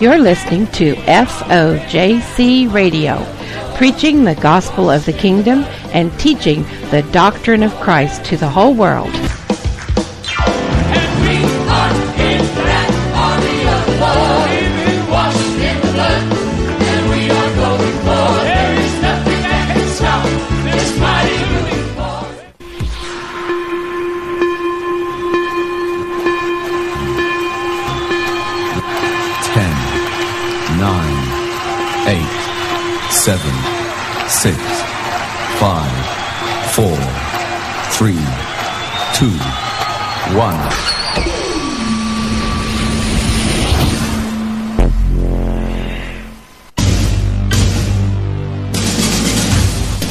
You're listening to FOJC Radio, preaching the gospel of the kingdom and teaching the doctrine of Christ to the whole world. Seven, six, five, four, three, two, one.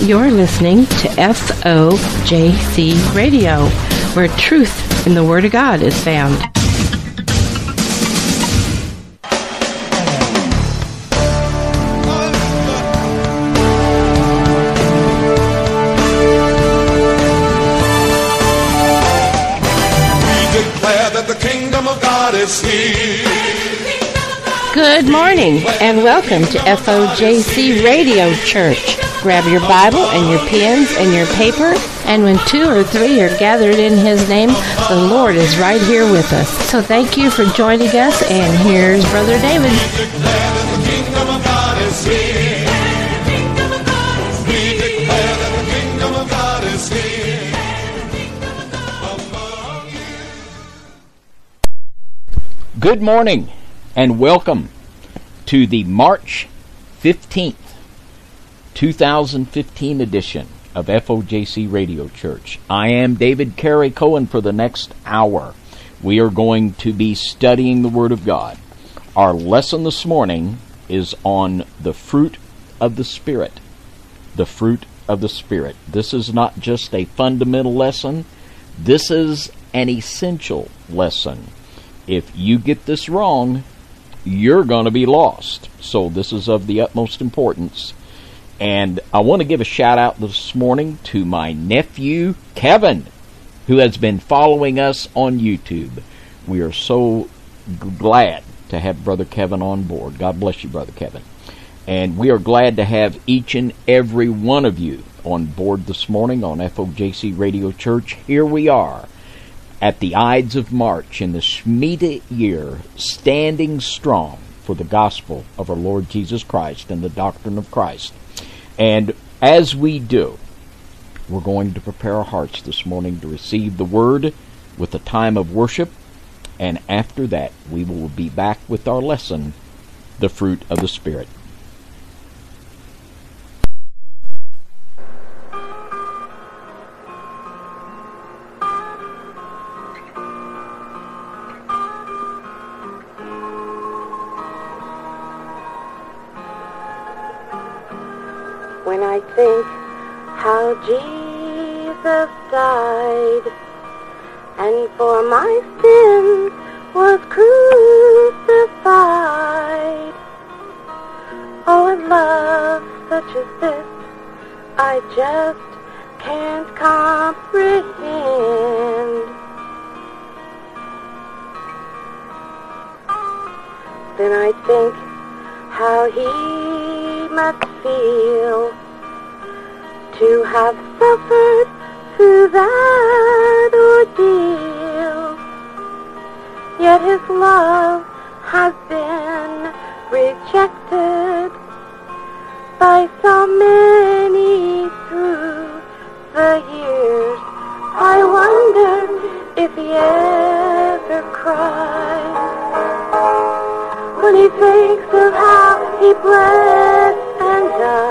You're listening to FOJC Radio, where truth in the Word of God is found. Good morning and welcome to FOJC Radio Church. Grab your Bible and your pens and your paper, and when two or three are gathered in His name, the Lord is right here with us. So thank you for joining us, and here's Brother David. Good morning and welcome to the March 15th, 2015 edition of FOJC Radio Church. I am David Carrico for the next hour. We are going to be studying the Word of God. Our lesson this morning is on the fruit of the Spirit. The fruit of the Spirit. This is not just a fundamental lesson, this is an essential lesson. If you get this wrong, you're going to be lost. So, this is of the utmost importance. And I want to give a shout out this morning to my nephew, Kevin, who has been following us on YouTube. We are so glad to have Brother Kevin on board. God bless you, Brother Kevin. And we are glad to have each and every one of you on board this morning on FOJC Radio Church. Here we are at the Ides of March in the Shemitah year, standing strong for the gospel of our Lord Jesus Christ and the doctrine of Christ. And as we do, we're going to prepare our hearts this morning to receive the word with a time of worship. And after that, we will be back with our lesson, The Fruit of the Spirit. Died and for my sin was crucified. Oh, a love such as this I just can't comprehend. Then I think how he must feel to have suffered that ordeal. Yet his love has been rejected by so many through the years. I wonder if he ever cries when he thinks of how he bled and died.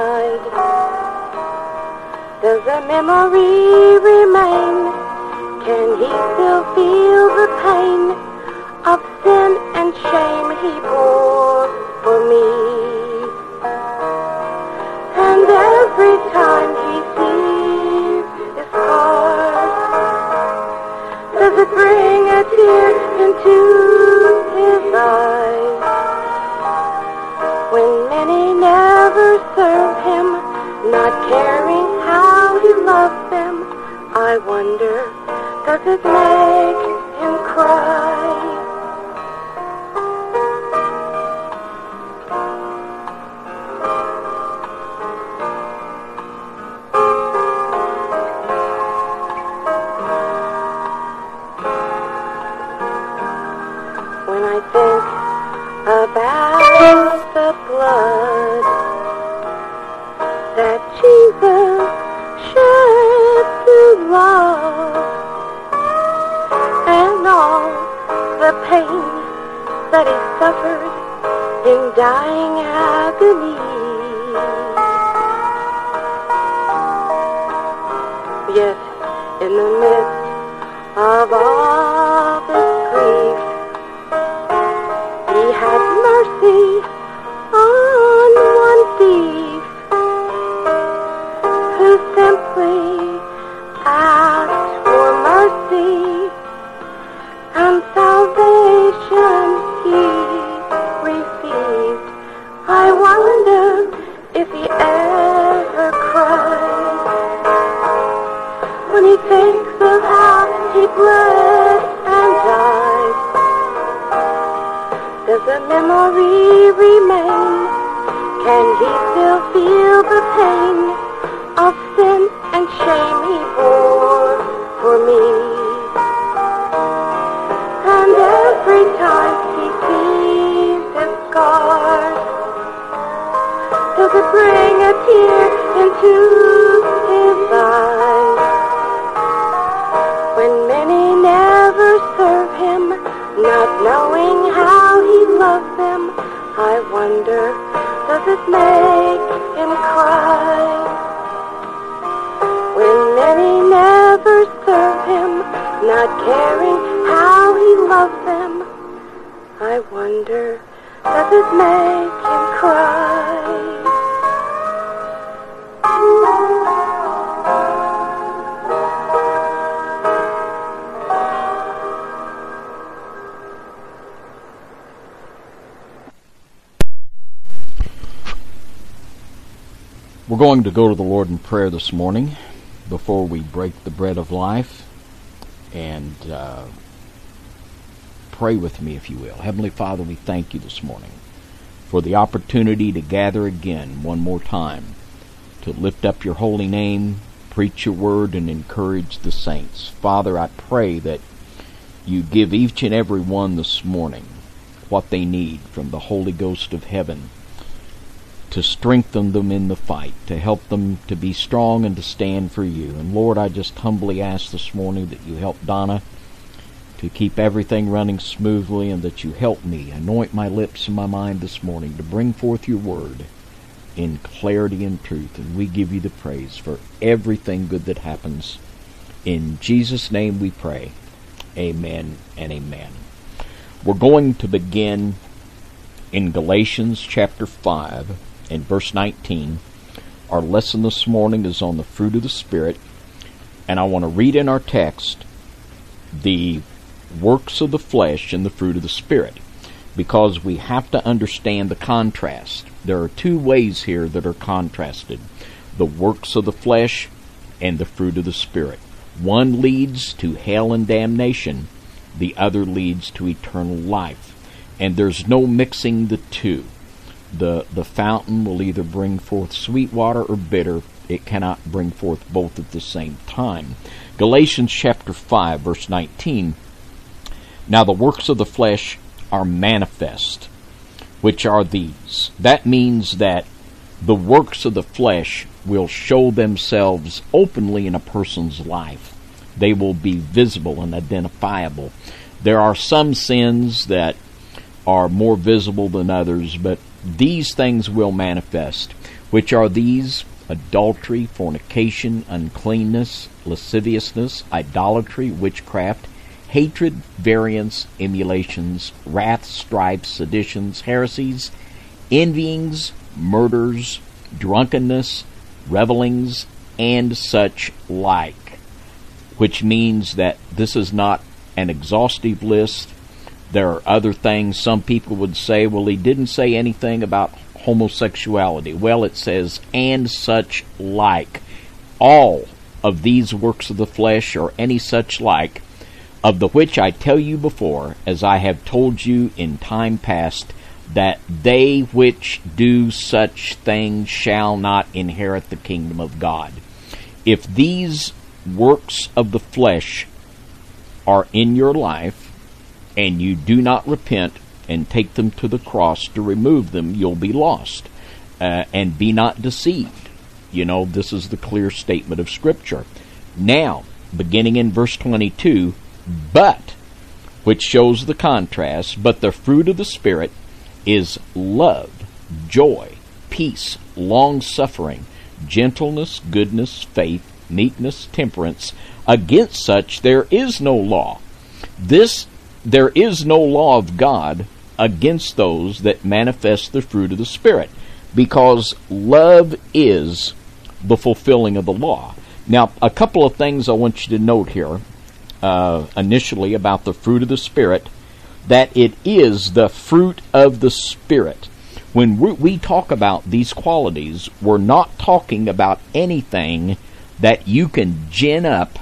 The memory remain? Can he still feel the pain of sin and shame he bore for me? And every time he sees his scars, does it bring a tear into his eyes? When many never serve him, not caring loves them, I wonder, does it make him cry? Suffered in dying agony. Go to the Lord in prayer this morning before we break the bread of life and uh, pray with me, if you will. Heavenly Father, we thank you this morning for the opportunity to gather again one more time to lift up your holy name, preach your word, and encourage the saints. Father, I pray that you give each and every one this morning what they need from the Holy Ghost of heaven to strengthen them in the fight, to help them to be strong and to stand for you. And Lord, I just humbly ask this morning that you help Donna to keep everything running smoothly and that you help me anoint my lips and my mind this morning to bring forth your word in clarity and truth. And we give you the praise for everything good that happens. In Jesus' name we pray. Amen and amen. We're going to begin in Galatians chapter 5 and verse 19. Our lesson this morning is on the fruit of the Spirit, and I want to read in our text the works of the flesh and the fruit of the Spirit because we have to understand the contrast. There are two ways here that are contrasted the works of the flesh and the fruit of the Spirit. One leads to hell and damnation, the other leads to eternal life. And there's no mixing the two. The, the fountain will either bring forth sweet water or bitter. It cannot bring forth both at the same time. Galatians chapter 5, verse 19. Now the works of the flesh are manifest, which are these. That means that the works of the flesh will show themselves openly in a person's life. They will be visible and identifiable. There are some sins that are more visible than others, but these things will manifest, which are these adultery, fornication, uncleanness, lasciviousness, idolatry, witchcraft, hatred, variance, emulations, wrath, strife, seditions, heresies, envyings, murders, drunkenness, revelings, and such like. Which means that this is not an exhaustive list. There are other things. Some people would say, well, he didn't say anything about homosexuality. Well, it says, and such like. All of these works of the flesh or any such like, of the which I tell you before, as I have told you in time past, that they which do such things shall not inherit the kingdom of God. If these works of the flesh are in your life, and you do not repent and take them to the cross to remove them, you'll be lost. Uh, and be not deceived. You know, this is the clear statement of Scripture. Now, beginning in verse 22, but, which shows the contrast, but the fruit of the Spirit is love, joy, peace, long suffering, gentleness, goodness, faith, meekness, temperance. Against such there is no law. This there is no law of God against those that manifest the fruit of the Spirit, because love is the fulfilling of the law. Now, a couple of things I want you to note here uh, initially about the fruit of the Spirit that it is the fruit of the Spirit. When we, we talk about these qualities, we're not talking about anything that you can gin up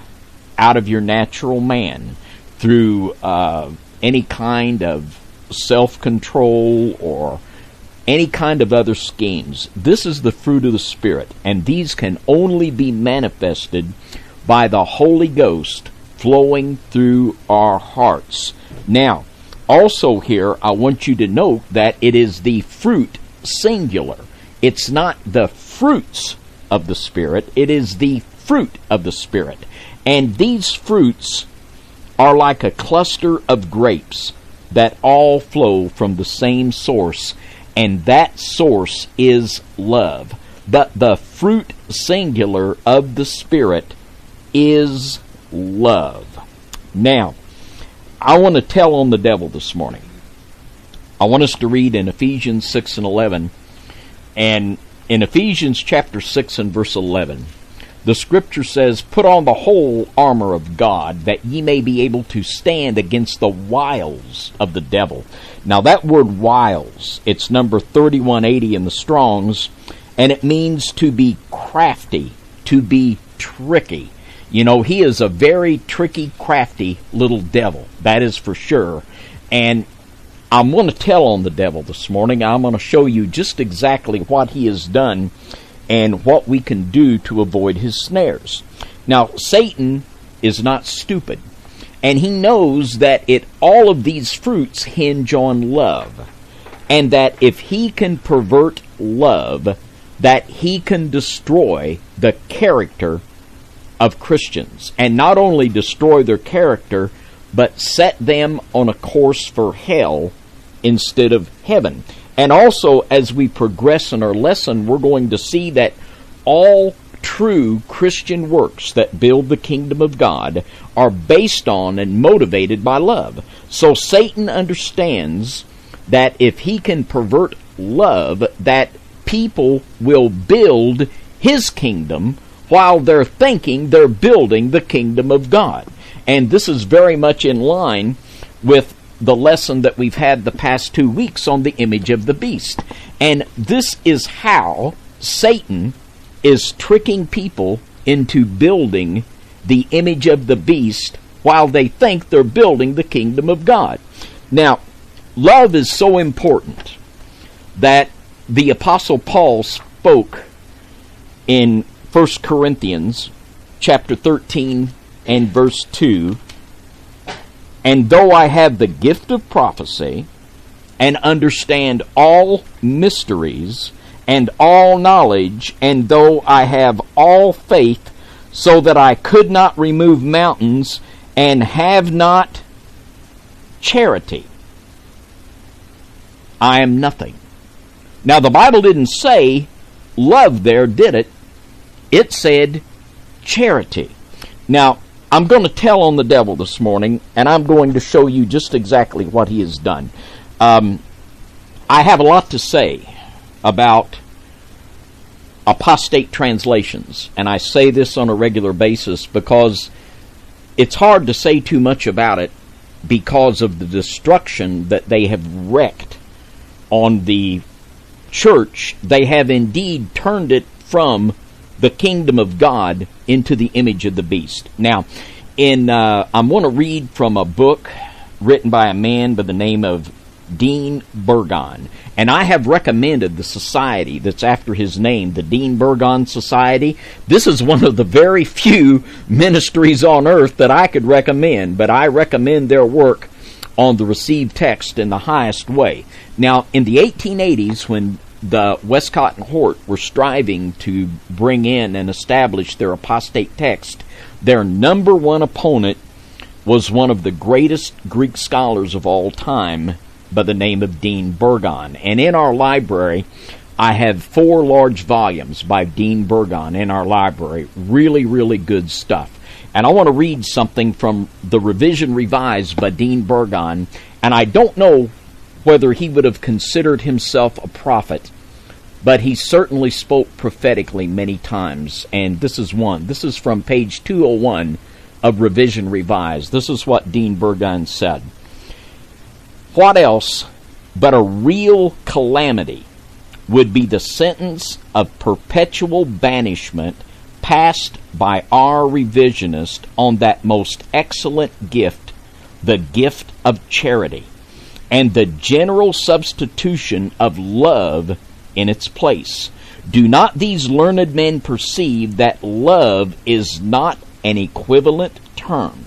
out of your natural man through uh, any kind of self control or any kind of other schemes. This is the fruit of the Spirit, and these can only be manifested by the Holy Ghost flowing through our hearts. Now, also here, I want you to note that it is the fruit singular. It's not the fruits of the Spirit, it is the fruit of the Spirit. And these fruits are like a cluster of grapes that all flow from the same source, and that source is love. But the fruit singular of the Spirit is love. Now, I want to tell on the devil this morning. I want us to read in Ephesians 6 and 11. And in Ephesians chapter 6 and verse 11, the scripture says, Put on the whole armor of God, that ye may be able to stand against the wiles of the devil. Now, that word wiles, it's number 3180 in the Strongs, and it means to be crafty, to be tricky. You know, he is a very tricky, crafty little devil. That is for sure. And I'm going to tell on the devil this morning. I'm going to show you just exactly what he has done and what we can do to avoid his snares. Now, Satan is not stupid, and he knows that it all of these fruits hinge on love, and that if he can pervert love, that he can destroy the character of Christians, and not only destroy their character, but set them on a course for hell instead of heaven. And also, as we progress in our lesson, we're going to see that all true Christian works that build the kingdom of God are based on and motivated by love. So Satan understands that if he can pervert love, that people will build his kingdom while they're thinking they're building the kingdom of God. And this is very much in line with the lesson that we've had the past two weeks on the image of the beast. And this is how Satan is tricking people into building the image of the beast while they think they're building the kingdom of God. Now, love is so important that the Apostle Paul spoke in 1 Corinthians chapter 13 and verse 2 And though I have the gift of prophecy and understand all mysteries and all knowledge, and though I have all faith so that I could not remove mountains and have not charity, I am nothing. Now, the Bible didn't say love there, did it? It said charity. Now, I'm going to tell on the devil this morning, and I'm going to show you just exactly what he has done. Um, I have a lot to say about apostate translations, and I say this on a regular basis because it's hard to say too much about it because of the destruction that they have wrecked on the church. They have indeed turned it from the kingdom of God into the image of the beast. Now, in uh, I'm going to read from a book written by a man by the name of Dean Burgon. And I have recommended the society that's after his name, the Dean Burgon Society. This is one of the very few ministries on earth that I could recommend, but I recommend their work on the received text in the highest way. Now, in the 1880s, when the Westcott and Hort were striving to bring in and establish their apostate text, their number one opponent was one of the greatest Greek scholars of all time, by the name of Dean Burgon. And in our library, I have four large volumes by Dean Burgon in our library. Really, really good stuff. And I want to read something from the Revision Revised by Dean Burgon. And I don't know whether he would have considered himself a prophet, but he certainly spoke prophetically many times. And this is one. This is from page 201 of Revision Revised. This is what Dean Burgon said. What else but a real calamity would be the sentence of perpetual banishment passed by our revisionist on that most excellent gift, the gift of charity, and the general substitution of love in its place. Do not these learned men perceive that love is not an equivalent term?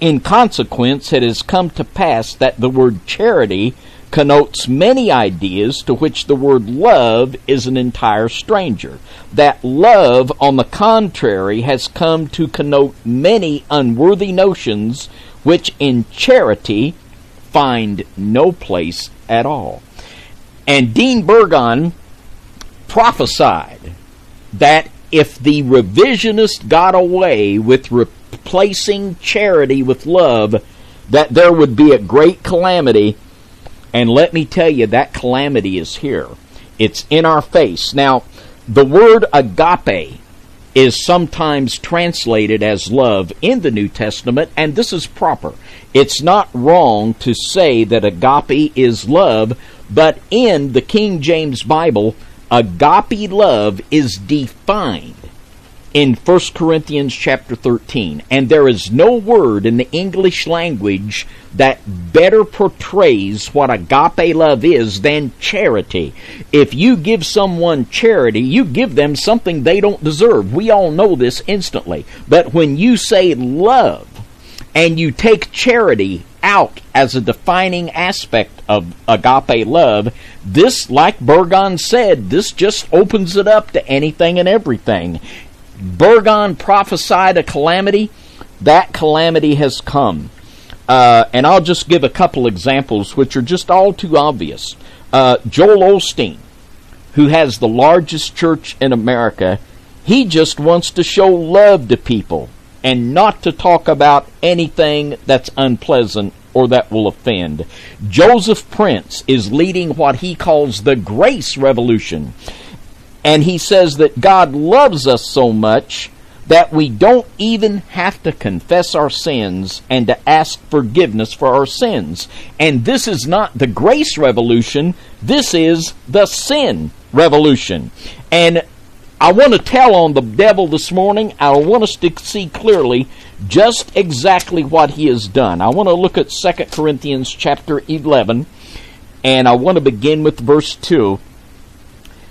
In consequence, it has come to pass that the word charity connotes many ideas to which the word love is an entire stranger. That love, on the contrary, has come to connote many unworthy notions which in charity find no place at all. And Dean Burgon prophesied that if the revisionist got away with replacing charity with love, that there would be a great calamity. And let me tell you, that calamity is here. It's in our face. Now, the word agape is sometimes translated as love in the New Testament, and this is proper. It's not wrong to say that agape is love, but in the King James Bible, agape love is defined in 1 Corinthians chapter 13, and there is no word in the English language that better portrays what agape love is than charity. If you give someone charity, you give them something they don't deserve. We all know this instantly. But when you say love and you take charity out as a defining aspect of agape love, this, like Burgon said, this just opens it up to anything and everything. Burgon prophesied a calamity. That calamity has come. Uh, and I'll just give a couple examples which are just all too obvious. Uh, Joel Osteen, who has the largest church in America, he just wants to show love to people and not to talk about anything that's unpleasant or that will offend. Joseph Prince is leading what he calls the grace revolution. And he says that God loves us so much that we don't even have to confess our sins and to ask forgiveness for our sins. And this is not the grace revolution, this is the sin revolution. And I want to tell on the devil this morning. I want us to see clearly just exactly what he has done. I want to look at 2 Corinthians chapter 11 and I want to begin with verse 2.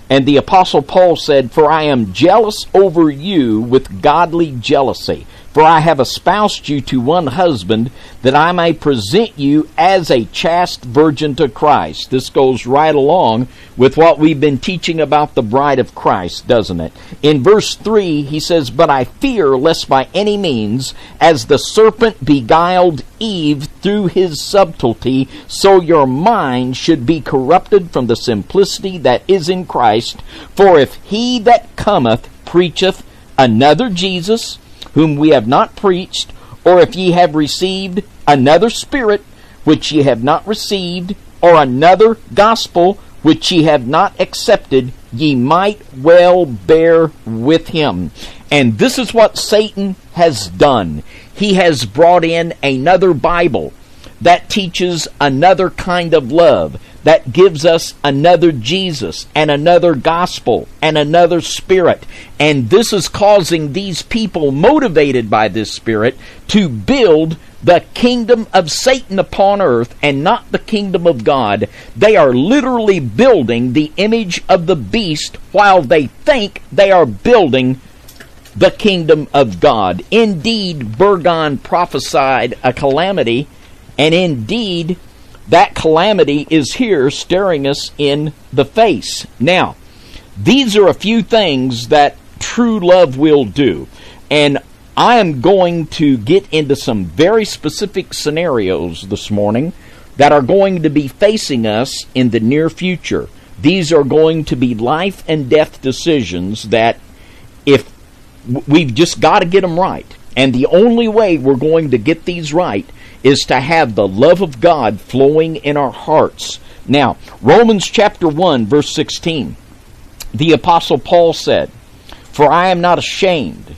And the Apostle Paul said, For I am jealous over you with godly jealousy. For I have espoused you to one husband, that I may present you as a chaste virgin to Christ. This goes right along with what we've been teaching about the bride of Christ, doesn't it? In verse 3, he says, But I fear lest by any means, as the serpent beguiled Eve through his subtlety, so your mind should be corrupted from the simplicity that is in Christ. For if he that cometh preacheth another Jesus, whom we have not preached, or if ye have received another Spirit, which ye have not received, or another gospel, which ye have not accepted, ye might well bear with him. And this is what Satan has done. He has brought in another Bible that teaches another kind of love, that gives us another Jesus and another gospel and another spirit. And this is causing these people, motivated by this spirit, to build the kingdom of Satan upon earth and not the kingdom of God. They are literally building the image of the beast while they think they are building the kingdom of God. Indeed, Burgon prophesied a calamity, and indeed, that calamity is here staring us in the face. Now, these are a few things that true love will do. And I am going to get into some very specific scenarios this morning that are going to be facing us in the near future. These are going to be life and death decisions that if we've just got to get them right. And the only way we're going to get these right is to have the love of God flowing in our hearts. Now, Romans chapter 1, verse 16, the Apostle Paul said, For I am not ashamed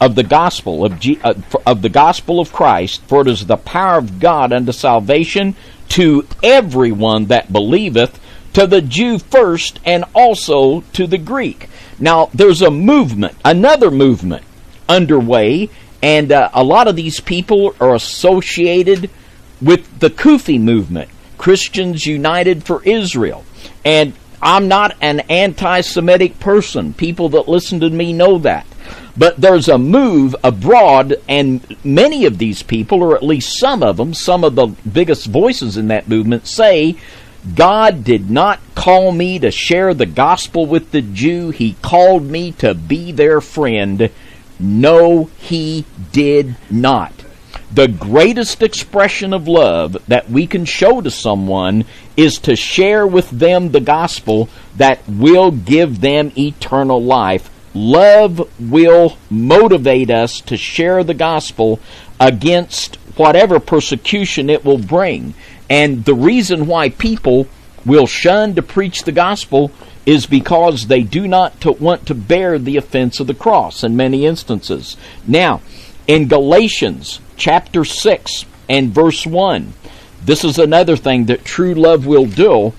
of the gospel of, G- uh, of the gospel of Christ, for it is the power of God unto salvation to everyone that believeth, to the Jew first, and also to the Greek. Now, there's a movement, another movement underway and uh, a lot of these people are associated with the CUFI movement, Christians United for Israel. And I'm not an anti Semitic person. People that listen to me know that. But there's a move abroad, and many of these people, or at least some of them, some of the biggest voices in that movement, say God did not call me to share the gospel with the Jew, He called me to be their friend no, he did not. The greatest expression of love that we can show to someone is to share with them the gospel that will give them eternal life. Love will motivate us to share the gospel against whatever persecution it will bring. And the reason why people will shun to preach the gospel is because they do not to want to bear the offense of the cross in many instances. Now, in Galatians chapter 6 and verse 1, this is another thing that true love will do.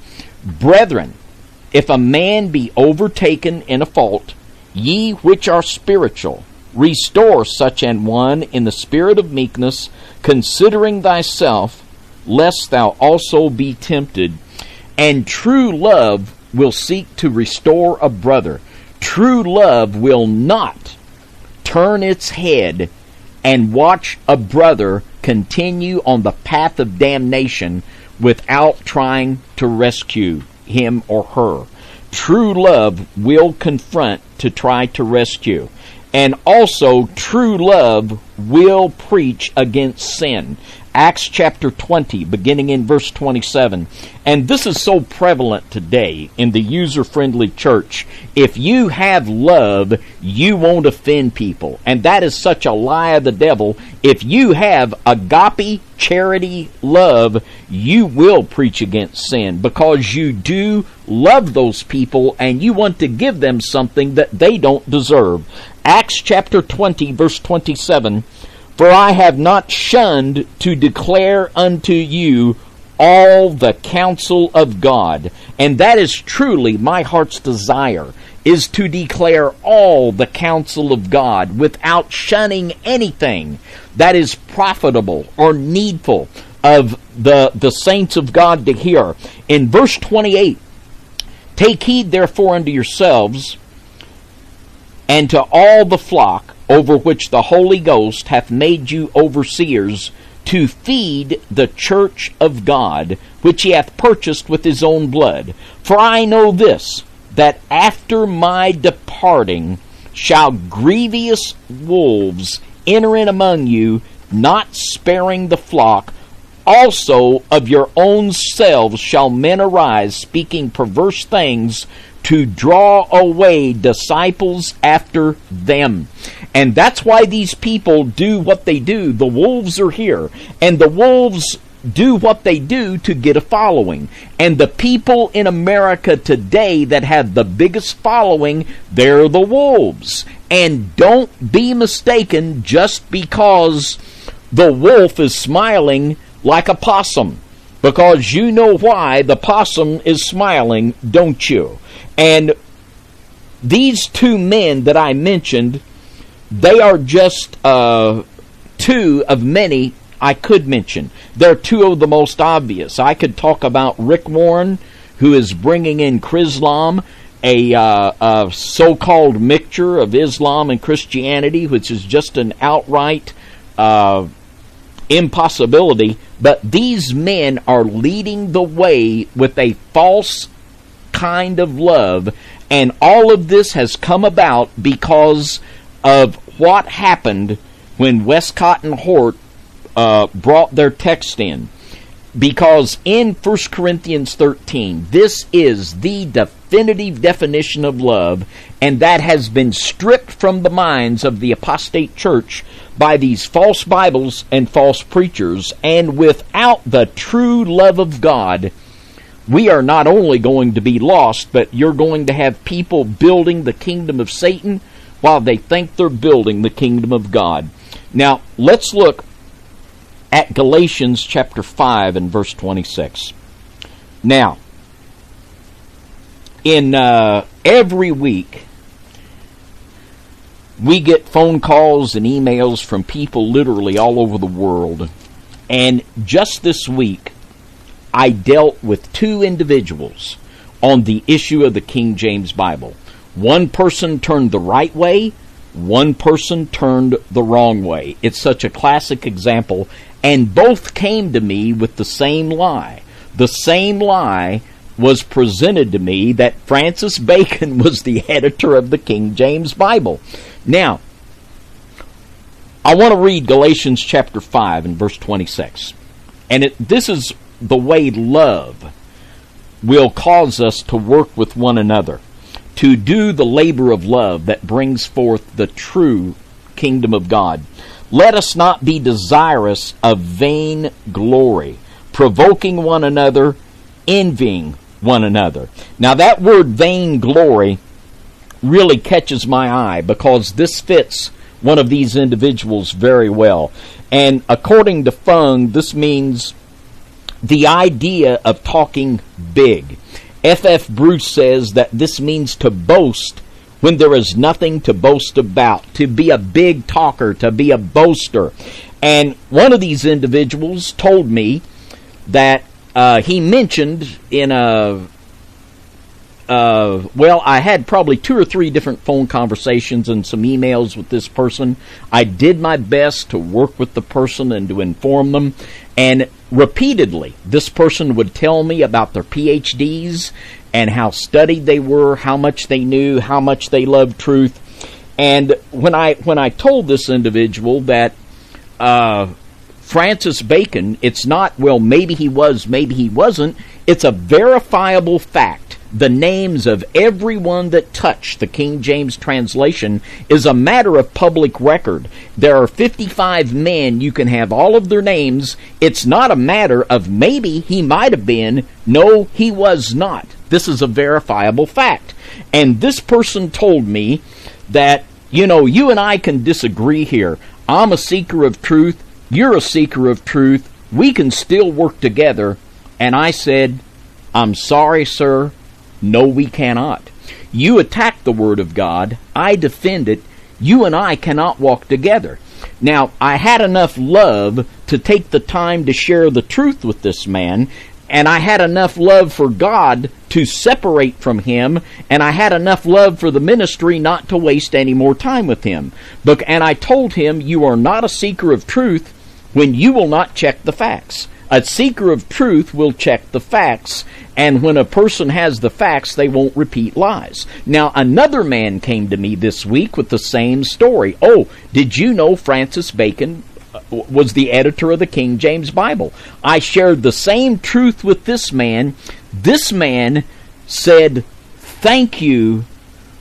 Brethren, if a man be overtaken in a fault, ye which are spiritual, restore such an one in the spirit of meekness, considering thyself, lest thou also be tempted. And true love will seek to restore a brother. True love will not turn its head and watch a brother continue on the path of damnation without trying to rescue him or her. True love will confront to try to rescue. And also, true love will preach against sin. Acts chapter 20, beginning in verse 27. And this is so prevalent today in the user friendly church. If you have love, you won't offend people. And that is such a lie of the devil. If you have agape, charity, love, you will preach against sin because you do love those people and you want to give them something that they don't deserve. Acts chapter 20, verse 27. For I have not shunned to declare unto you all the counsel of God. And that is truly my heart's desire, is to declare all the counsel of God without shunning anything that is profitable or needful of the, the saints of God to hear. In verse 28, Take heed therefore unto yourselves and to all the flock over which the Holy Ghost hath made you overseers to feed the church of God, which he hath purchased with his own blood. For I know this, that after my departing shall grievous wolves enter in among you, not sparing the flock. Also of your own selves shall men arise, speaking perverse things, to draw away disciples after them. And that's why these people do what they do. The wolves are here. And the wolves do what they do to get a following. And the people in America today that have the biggest following, they're the wolves. And don't be mistaken just because the wolf is smiling like a possum. Because you know why the possum is smiling, don't you? And these two men that I mentioned, they are just uh, two of many I could mention. They're two of the most obvious. I could talk about Rick Warren, who is bringing in Chrislam, a, uh, a so-called mixture of Islam and Christianity, which is just an outright uh, impossibility. But these men are leading the way with a false kind of love, and all of this has come about because of what happened when Westcott and Hort uh, brought their text in. Because in 1 Corinthians 13, this is the definitive definition of love, and that has been stripped from the minds of the apostate church by these false Bibles and false preachers. And without the true love of God, we are not only going to be lost, but you're going to have people building the kingdom of Satan while they think they're building the kingdom of God. Now, let's look at Galatians chapter 5 and verse 26. Now, in uh, every week, we get phone calls and emails from people literally all over the world. And just this week, I dealt with two individuals on the issue of the King James Bible. One person turned the right way, one person turned the wrong way. It's such a classic example, and both came to me with the same lie. The same lie was presented to me that Francis Bacon was the editor of the King James Bible. Now, I want to read Galatians chapter 5 and verse 26. And it, this is the way love will cause us to work with one another, to do the labor of love that brings forth the true kingdom of God. Let us not be desirous of vain glory, provoking one another, envying one another. Now, that word vain glory really catches my eye because this fits one of these individuals very well. And according to Fung, this means the idea of talking big. F.F. Bruce says that this means to boast when there is nothing to boast about, to be a big talker, to be a boaster. And one of these individuals told me that uh, he mentioned in a uh, well, I had probably two or three different phone conversations and some emails with this person. I did my best to work with the person and to inform them. And repeatedly, this person would tell me about their PhDs and how studied they were, how much they knew, how much they loved truth. And when I when I told this individual that uh, Francis Bacon, it's not well, maybe he was, maybe he wasn't. It's a verifiable fact the names of everyone that touched the King James translation is a matter of public record. There are 55 men, you can have all of their names. It's not a matter of maybe he might have been. No, he was not. This is a verifiable fact. And this person told me that, you know, you and I can disagree here. I'm a seeker of truth. You're a seeker of truth. We can still work together. And I said, I'm sorry, sir. No, we cannot. You attack the Word of God. I defend it. You and I cannot walk together. Now, I had enough love to take the time to share the truth with this man, and I had enough love for God to separate from him, and I had enough love for the ministry not to waste any more time with him. But, and I told him, You are not a seeker of truth when you will not check the facts. A seeker of truth will check the facts, and when a person has the facts, they won't repeat lies. Now, another man came to me this week with the same story. Oh, did you know Francis Bacon uh, was the editor of the King James Bible? I shared the same truth with this man. This man said, Thank you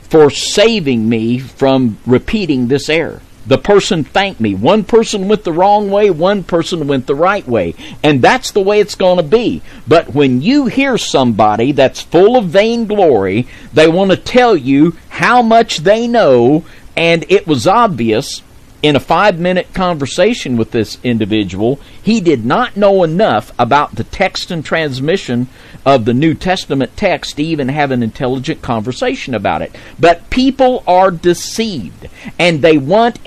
for saving me from repeating this error. The person thanked me. One person went the wrong way, one person went the right way. And that's the way it's going to be. But when you hear somebody that's full of vainglory, they want to tell you how much they know, and it was obvious in a five minute conversation with this individual, he did not know enough about the text and transmission of the New Testament text to even have an intelligent conversation about it. But people are deceived, and they want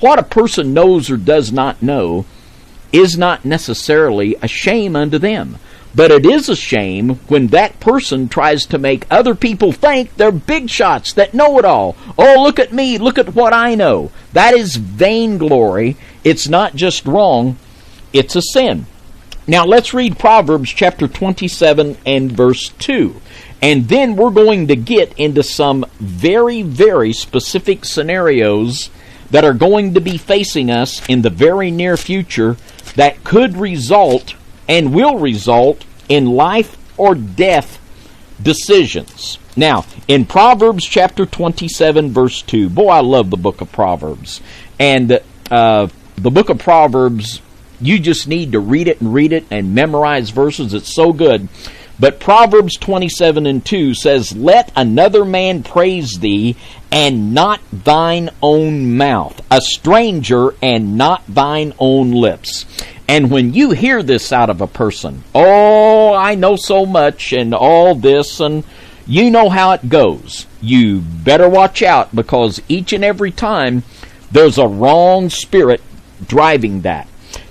what a person knows or does not know is not necessarily a shame unto them. But it is a shame when that person tries to make other people think they're big shots that know it all. Oh, look at me, look at what I know. That is vainglory. It's not just wrong, it's a sin. Now let's read Proverbs chapter 27 and verse 2. And then we're going to get into some very, very specific scenarios that are going to be facing us in the very near future that could result and will result in life or death decisions. Now, in Proverbs chapter 27, verse 2, boy, I love the book of Proverbs. And uh, the book of Proverbs, you just need to read it and read it and memorize verses. It's so good. But Proverbs 27 and 2 says, Let another man praise thee, and not thine own mouth, a stranger, and not thine own lips. And when you hear this out of a person, oh, I know so much and all this, and you know how it goes. You better watch out because each and every time there's a wrong spirit driving that.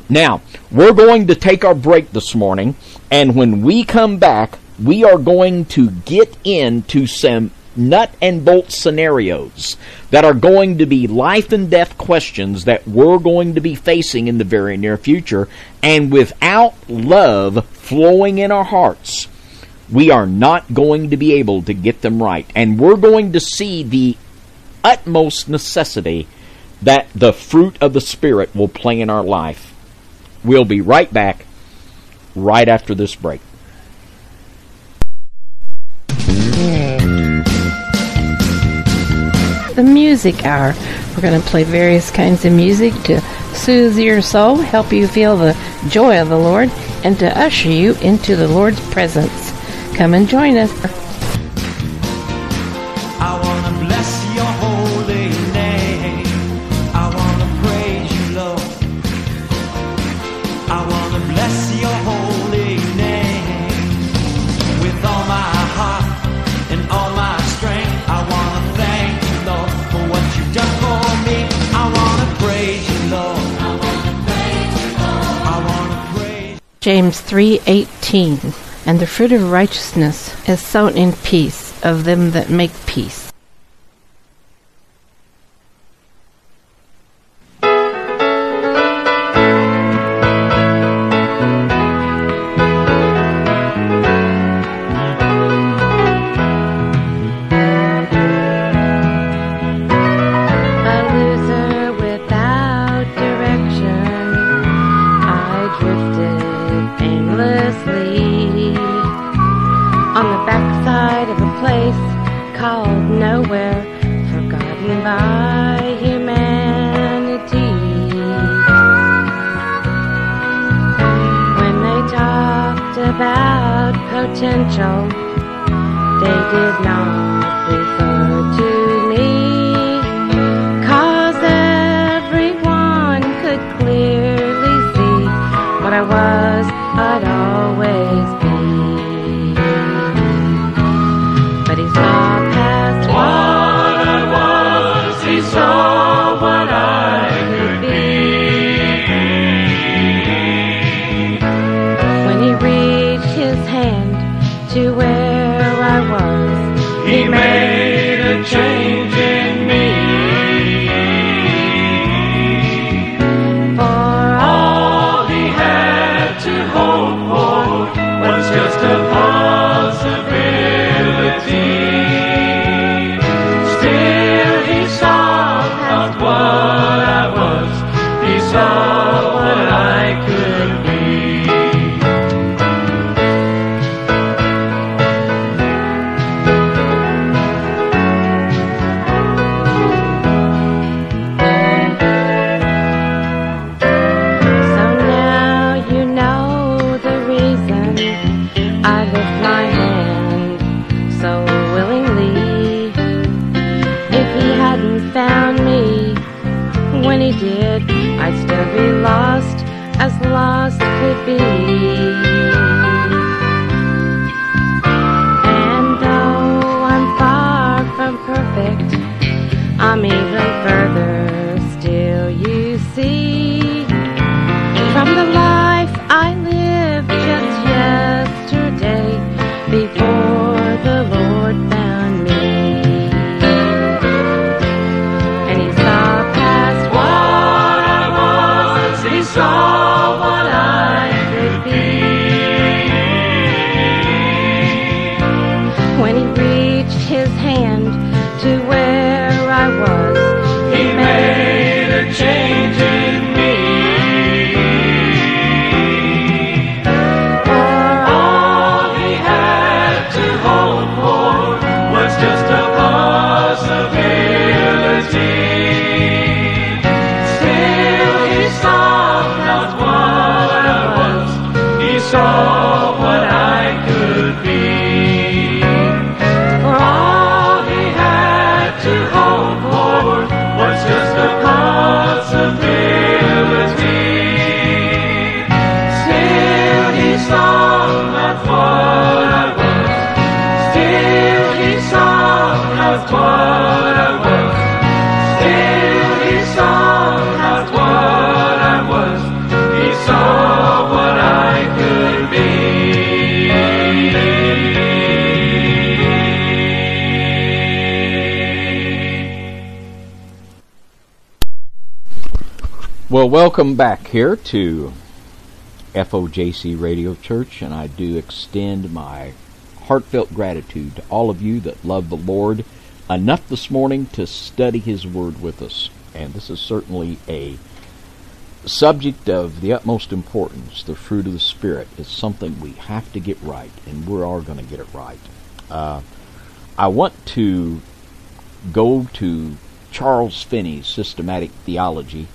Now, we're going to take our break this morning, and when we come back, we are going to get into some nut and bolt scenarios that are going to be life and death questions that we're going to be facing in the very near future. And without love flowing in our hearts, we are not going to be able to get them right. And we're going to see the utmost necessity that the fruit of the Spirit will play in our life. We'll be right back right after this break. The music hour. We're going to play various kinds of music to soothe your soul, help you feel the joy of the Lord, and to usher you into the Lord's presence. Come and join us. James 3:18 And the fruit of righteousness is sown in peace of them that make peace. Well, welcome back here to FOJC Radio Church, and I do extend my heartfelt gratitude to all of you that love the Lord enough this morning to study His Word with us. And this is certainly a subject of the utmost importance. The fruit of the Spirit is something we have to get right, and we are going to get it right. Uh, I want to go to Charles Finney's systematic theology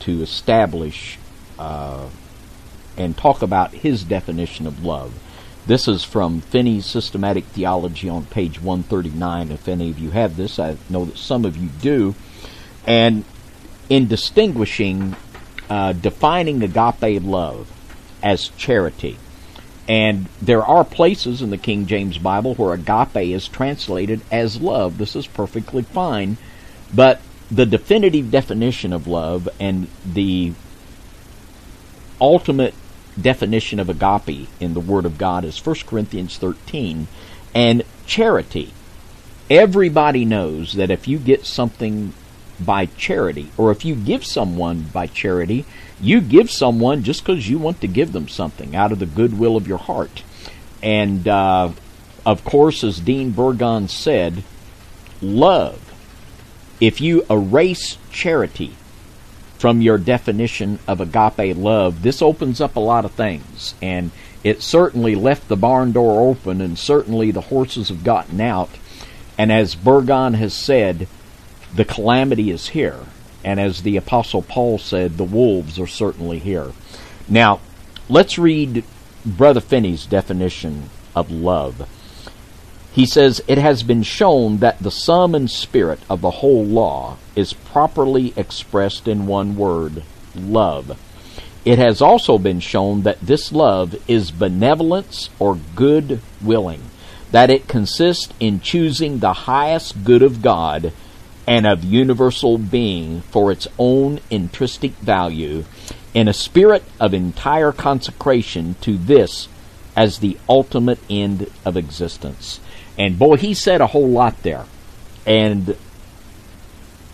to establish uh, and talk about his definition of love. This is from Finney's Systematic Theology on page 139. If any of you have this, I know that some of you do. And in distinguishing, uh, defining agape love as charity, and there are places in the King James Bible where agape is translated as love. This is perfectly fine. But the definitive definition of love and the ultimate definition of agape in the Word of God is 1 Corinthians 13. And charity. Everybody knows that if you get something by charity, or if you give someone by charity, you give someone just because you want to give them something out of the goodwill of your heart. And uh, of course, as Dean Burgon said, love. If you erase charity from your definition of agape love, this opens up a lot of things. And it certainly left the barn door open, and certainly the horses have gotten out. And as Burgon has said, the calamity is here. And as the Apostle Paul said, the wolves are certainly here. Now, let's read Brother Finney's definition of love. He says, It has been shown that the sum and spirit of the whole law is properly expressed in one word love. It has also been shown that this love is benevolence or good willing, that it consists in choosing the highest good of God and of universal being for its own intrinsic value in a spirit of entire consecration to this as the ultimate end of existence. And boy, he said a whole lot there. And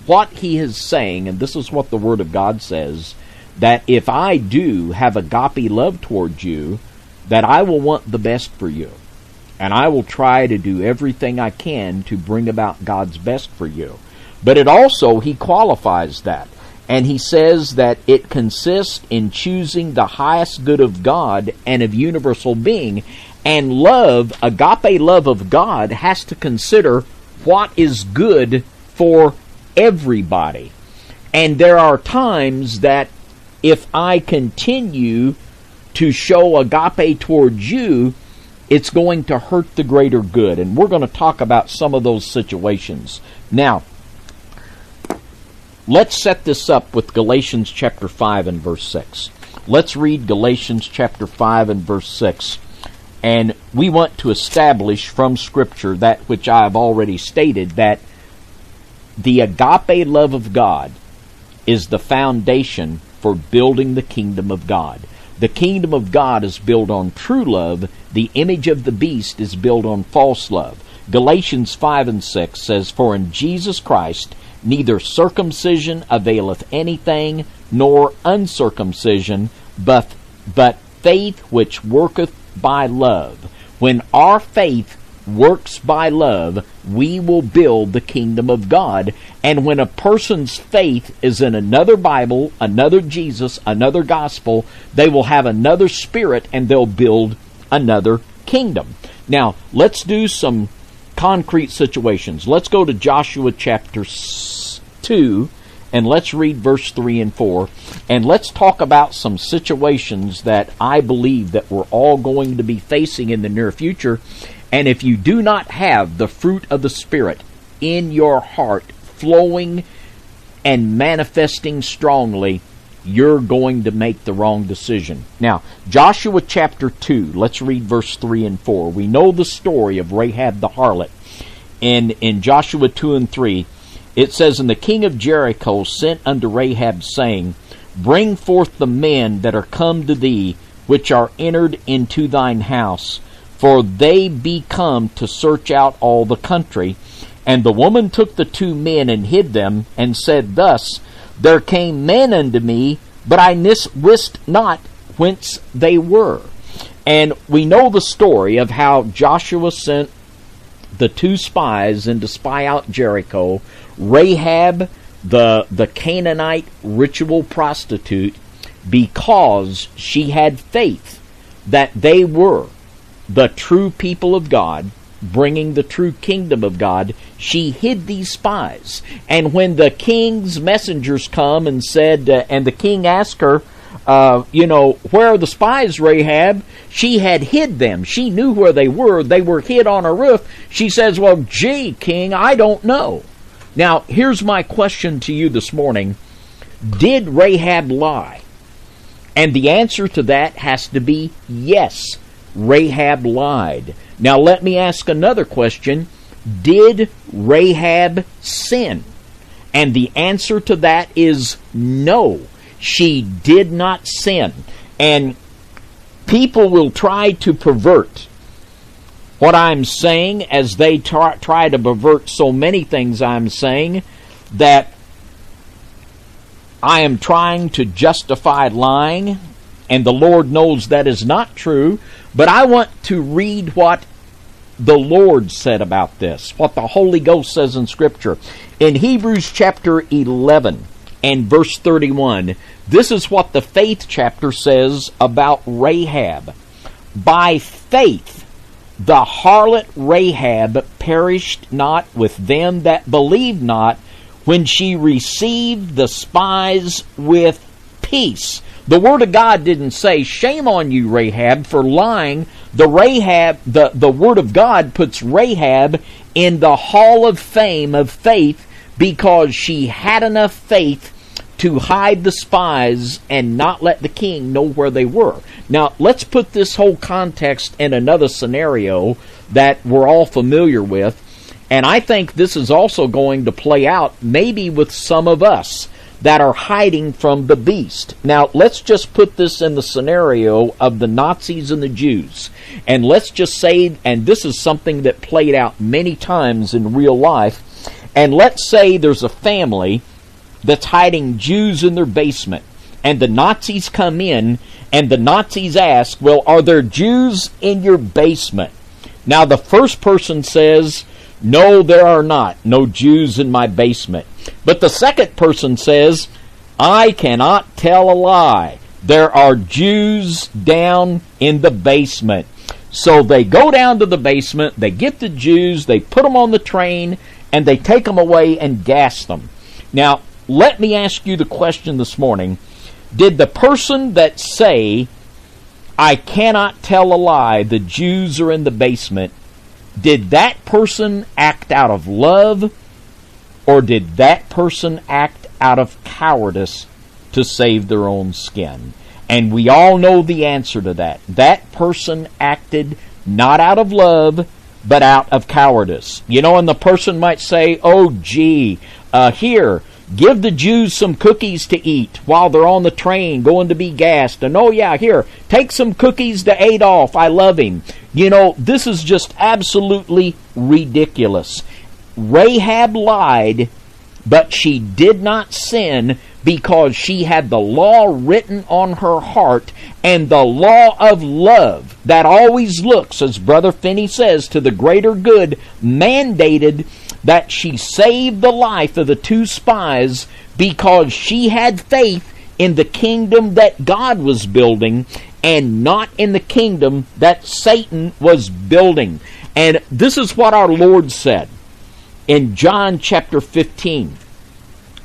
what he is saying, and this is what the Word of God says, that if I do have agape love towards you, that I will want the best for you. And I will try to do everything I can to bring about God's best for you. But it also, he qualifies that. And he says that it consists in choosing the highest good of God and of universal being. And love, agape love of God, has to consider what is good for everybody. And there are times that if I continue to show agape towards you, it's going to hurt the greater good. And we're going to talk about some of those situations. Now, let's set this up with Galatians chapter 5 and verse 6. Let's read Galatians chapter 5 and verse 6. And we want to establish from Scripture that which I have already stated that the agape love of God is the foundation for building the kingdom of God. The kingdom of God is built on true love. The image of the beast is built on false love. Galatians 5 and 6 says, For in Jesus Christ neither circumcision availeth anything, nor uncircumcision, but, but faith which worketh by love. When our faith works by love, we will build the kingdom of God. And when a person's faith is in another Bible, another Jesus, another gospel, they will have another spirit and they'll build another kingdom. Now, let's do some concrete situations. Let's go to Joshua chapter 2 and let's read verse 3 and 4 and let's talk about some situations that I believe that we're all going to be facing in the near future and if you do not have the fruit of the Spirit in your heart flowing and manifesting strongly, you're going to make the wrong decision. Now, Joshua chapter 2, let's read verse 3 and 4. We know the story of Rahab the harlot. And in Joshua 2 and 3, it says, And the king of Jericho sent unto Rahab, saying, Bring forth the men that are come to thee, which are entered into thine house for they be come to search out all the country. And the woman took the two men and hid them, and said thus, There came men unto me, but I wist not whence they were. And we know the story of how Joshua sent the two spies in to spy out Jericho. Rahab, the, the Canaanite ritual prostitute, because she had faith that they were the true people of God, bringing the true kingdom of God, she hid these spies. And when the king's messengers come and said, uh, and the king asked her, uh, you know, where are the spies, Rahab? She had hid them. She knew where they were. They were hid on a roof. She says, well, gee, king, I don't know. Now, here's my question to you this morning. Did Rahab lie? And the answer to that has to be yes. Rahab lied. Now let me ask another question. Did Rahab sin? And the answer to that is no. She did not sin. And people will try to pervert what I'm saying as they try, try to pervert so many things I'm saying that I am trying to justify lying, and the Lord knows that is not true. But I want to read what the Lord said about this, what the Holy Ghost says in Scripture. In Hebrews chapter 11 and verse 31, this is what the faith chapter says about Rahab. By faith, the harlot Rahab perished not with them that believed not when she received the spies with peace. The Word of God didn't say, shame on you, Rahab, for lying. The Rahab, the, the Word of God puts Rahab in the hall of fame of faith because she had enough faith to hide the spies and not let the king know where they were. Now, let's put this whole context in another scenario that we're all familiar with. And I think this is also going to play out maybe with some of us that are hiding from the beast. Now, let's just put this in the scenario of the Nazis and the Jews. And let's just say, and this is something that played out many times in real life, and let's say there's a family that's hiding Jews in their basement, and the Nazis come in, and the Nazis ask, Well, are there Jews in your basement? Now, the first person says, No, there are not. No Jews in my basement. But the second person says, I cannot tell a lie. There are Jews down in the basement. So they go down to the basement, they get the Jews, they put them on the train, and they take them away and gas them. Now, let me ask you the question this morning. Did the person that say, I cannot tell a lie, the Jews are in the basement, did that person act out of love or did that person act out of cowardice to save their own skin? And we all know the answer to that. That person acted not out of love, but out of cowardice. You know, and the person might say, oh, gee, uh, here, give the Jews some cookies to eat while they're on the train going to be gassed. And oh, yeah, here, take some cookies to Adolf. I love him. You know, this is just absolutely ridiculous. Rahab lied, but she did not sin because she had the law written on her heart and the law of love that always looks, as Brother Finney says, to the greater good mandated that she saved the life of the two spies because she had faith in the kingdom that God was building and not in the kingdom that Satan was building. And this is what our Lord said in John chapter 15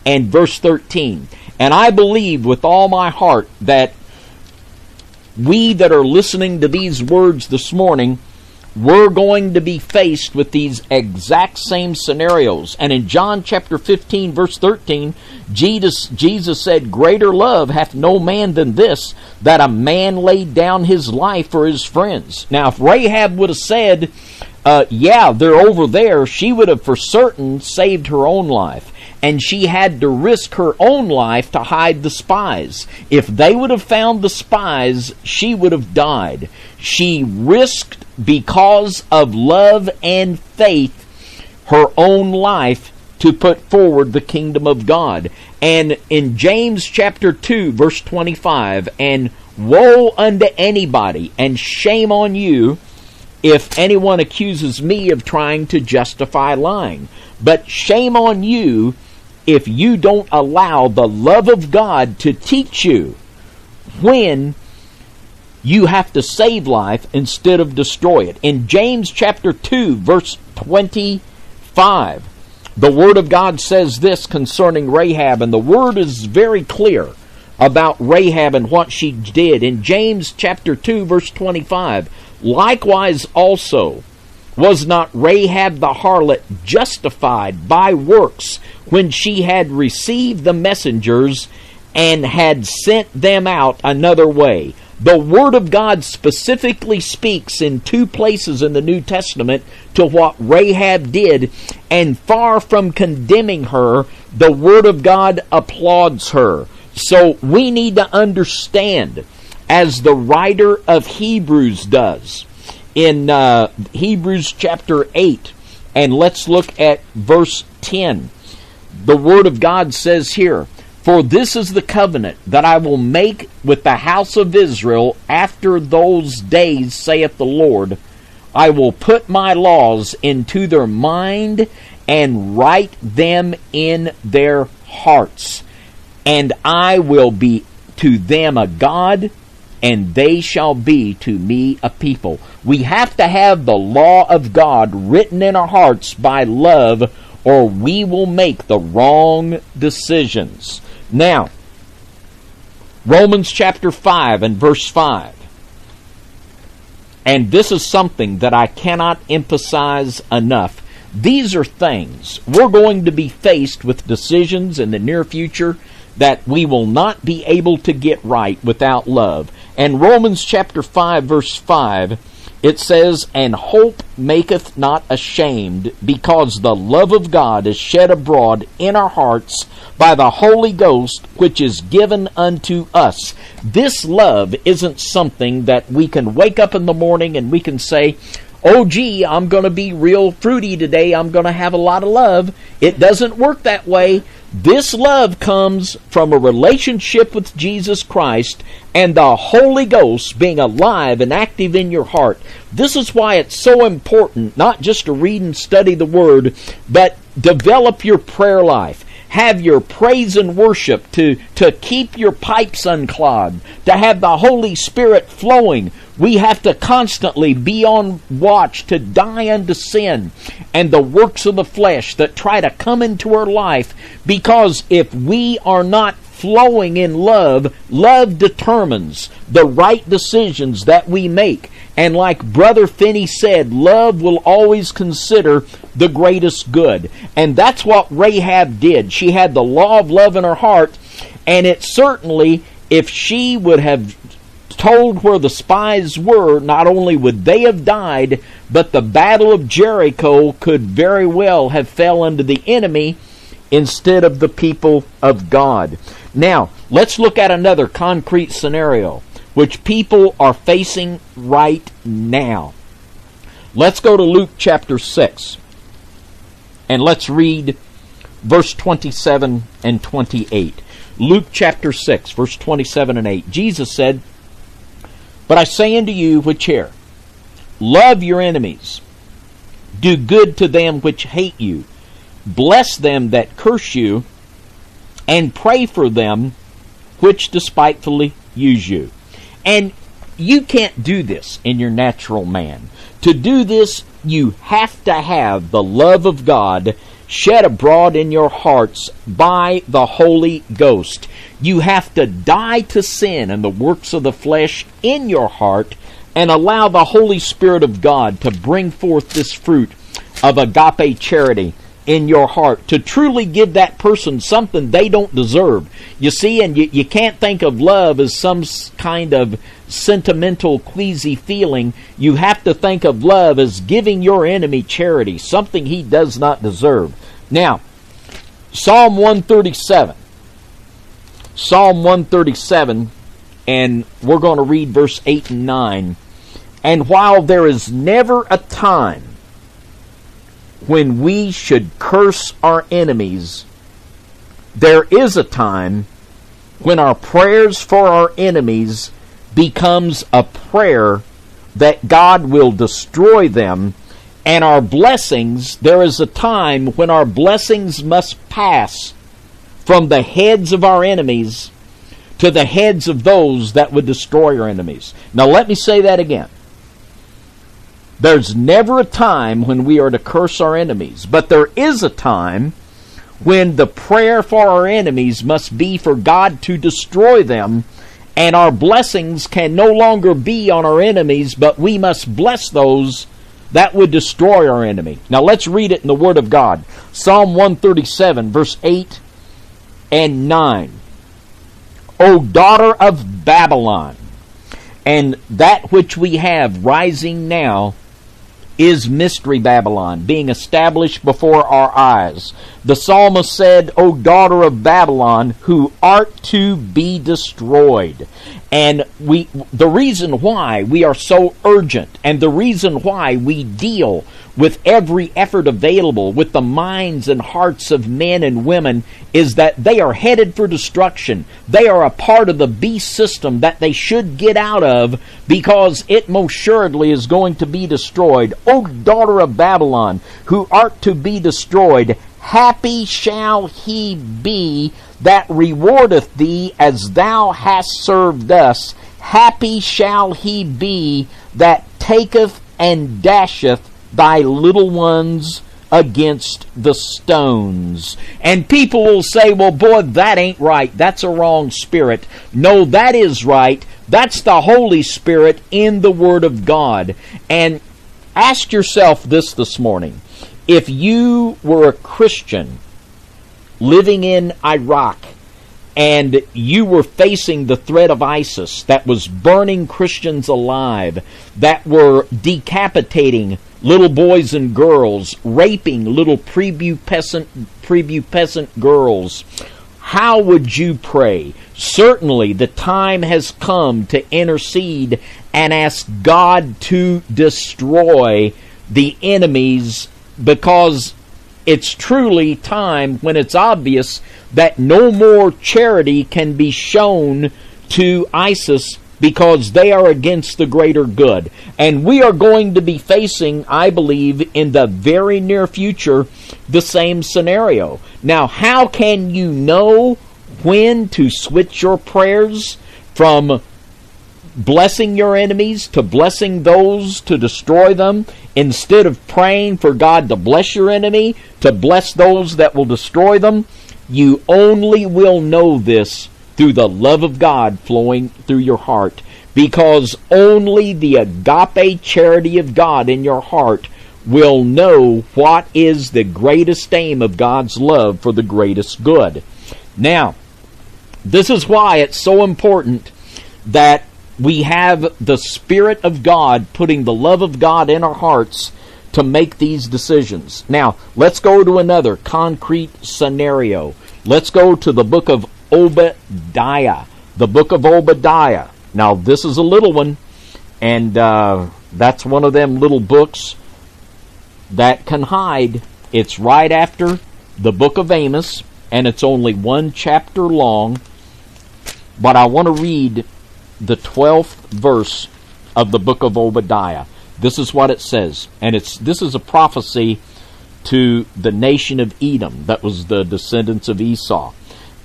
and verse 13. And I believe with all my heart that we that are listening to these words this morning, we're going to be faced with these exact same scenarios. And in John chapter 15, verse 13, Jesus, Jesus said, Greater love hath no man than this, that a man laid down his life for his friends. Now, if Rahab would have said, uh, Yeah, they're over there, she would have for certain saved her own life and she had to risk her own life to hide the spies. If they would have found the spies, she would have died. She risked, because of love and faith, her own life to put forward the kingdom of God. And in James chapter 2, verse 25, and woe unto anybody, and shame on you if anyone accuses me of trying to justify lying. But shame on you if you don't allow the love of God to teach you when you have to save life instead of destroy it. In James chapter 2, verse 25, the Word of God says this concerning Rahab, and the Word is very clear about Rahab and what she did. In James chapter 2, verse 25, likewise also was not Rahab the harlot justified by works when she had received the messengers and had sent them out another way? The Word of God specifically speaks in two places in the New Testament to what Rahab did, and far from condemning her, the Word of God applauds her. So we need to understand, as the writer of Hebrews does, in uh, Hebrews chapter 8, and let's look at verse 10. The Word of God says here, For this is the covenant that I will make with the house of Israel after those days, saith the Lord. I will put my laws into their mind and write them in their hearts. And I will be to them a God, and they shall be to me a people. We have to have the law of God written in our hearts by love, or we will make the wrong decisions. Now, Romans chapter 5 and verse 5. And this is something that I cannot emphasize enough. These are things we're going to be faced with decisions in the near future that we will not be able to get right without love. And Romans chapter 5 verse 5 It says, And hope maketh not ashamed, because the love of God is shed abroad in our hearts by the Holy Ghost, which is given unto us. This love isn't something that we can wake up in the morning and we can say, oh gee, I'm going to be real fruity today. I'm going to have a lot of love. It doesn't work that way. This love comes from a relationship with Jesus Christ and the Holy Ghost being alive and active in your heart. This is why it's so important not just to read and study the Word, but develop your prayer life have your praise and worship, to, to keep your pipes unclogged, to have the Holy Spirit flowing. We have to constantly be on watch to die unto sin and the works of the flesh that try to come into our life because if we are not flowing in love, love determines the right decisions that we make. And like Brother Finney said, love will always consider the greatest good. And that's what Rahab did. She had the law of love in her heart, and it certainly, if she would have told where the spies were, not only would they have died, but the battle of Jericho could very well have fell under the enemy instead of the people of God. Now, let's look at another concrete scenario which people are facing right now. Let's go to Luke chapter 6 and let's read verse 27 and 28. Luke chapter 6, verse 27 and 8. Jesus said, But I say unto you which hear, love your enemies, do good to them which hate you, bless them that curse you, and pray for them which despitefully use you. And you can't do this in your natural man. To do this, you have to have the love of God shed abroad in your hearts by the Holy Ghost. You have to die to sin and the works of the flesh in your heart and allow the Holy Spirit of God to bring forth this fruit of agape charity in your heart to truly give that person something they don't deserve. You see, and you, you can't think of love as some kind of sentimental, queasy feeling. You have to think of love as giving your enemy charity, something he does not deserve. Now, Psalm 137. Psalm 137, and we're going to read verse 8 and 9. And while there is never a time when we should curse our enemies, there is a time when our prayers for our enemies becomes a prayer that God will destroy them and our blessings there is a time when our blessings must pass from the heads of our enemies to the heads of those that would destroy our enemies. Now let me say that again. There's never a time when we are to curse our enemies, but there is a time when the prayer for our enemies must be for God to destroy them, and our blessings can no longer be on our enemies, but we must bless those that would destroy our enemy. Now let's read it in the Word of God. Psalm 137, verse 8 and 9. O daughter of Babylon, and that which we have rising now is Mystery Babylon being established before our eyes. The psalmist said, O daughter of Babylon, who art to be destroyed. And we, the reason why we are so urgent and the reason why we deal with every effort available with the minds and hearts of men and women is that they are headed for destruction. They are a part of the beast system that they should get out of because it most assuredly is going to be destroyed. O daughter of Babylon, who art to be destroyed, happy shall he be that rewardeth thee as thou hast served us. Happy shall he be that taketh and dasheth thy little ones against the stones. And people will say, well, boy, that ain't right. That's a wrong spirit. No, that is right. That's the Holy Spirit in the Word of God. And ask yourself this this morning. If you were a Christian living in Iraq and you were facing the threat of ISIS that was burning Christians alive, that were decapitating little boys and girls, raping little prepubescent, prepubescent girls, how would you pray? Certainly, the time has come to intercede and ask God to destroy the enemies because it's truly time when it's obvious that no more charity can be shown to ISIS because they are against the greater good. And we are going to be facing, I believe, in the very near future, the same scenario. Now, how can you know when to switch your prayers from blessing your enemies to blessing those to destroy them instead of praying for God to bless your enemy to bless those that will destroy them you only will know this through the love of God flowing through your heart because only the agape charity of God in your heart will know what is the greatest aim of God's love for the greatest good. Now, this is why it's so important that we have the Spirit of God putting the love of God in our hearts to make these decisions. Now, let's go to another concrete scenario. Let's go to the book of Obadiah. The book of Obadiah. Now, this is a little one, and uh, that's one of them little books that can hide. It's right after the book of Amos, and it's only one chapter long. But I want to read the 12th verse of the book of Obadiah. This is what it says, and it's this is a prophecy to the nation of Edom that was the descendants of Esau.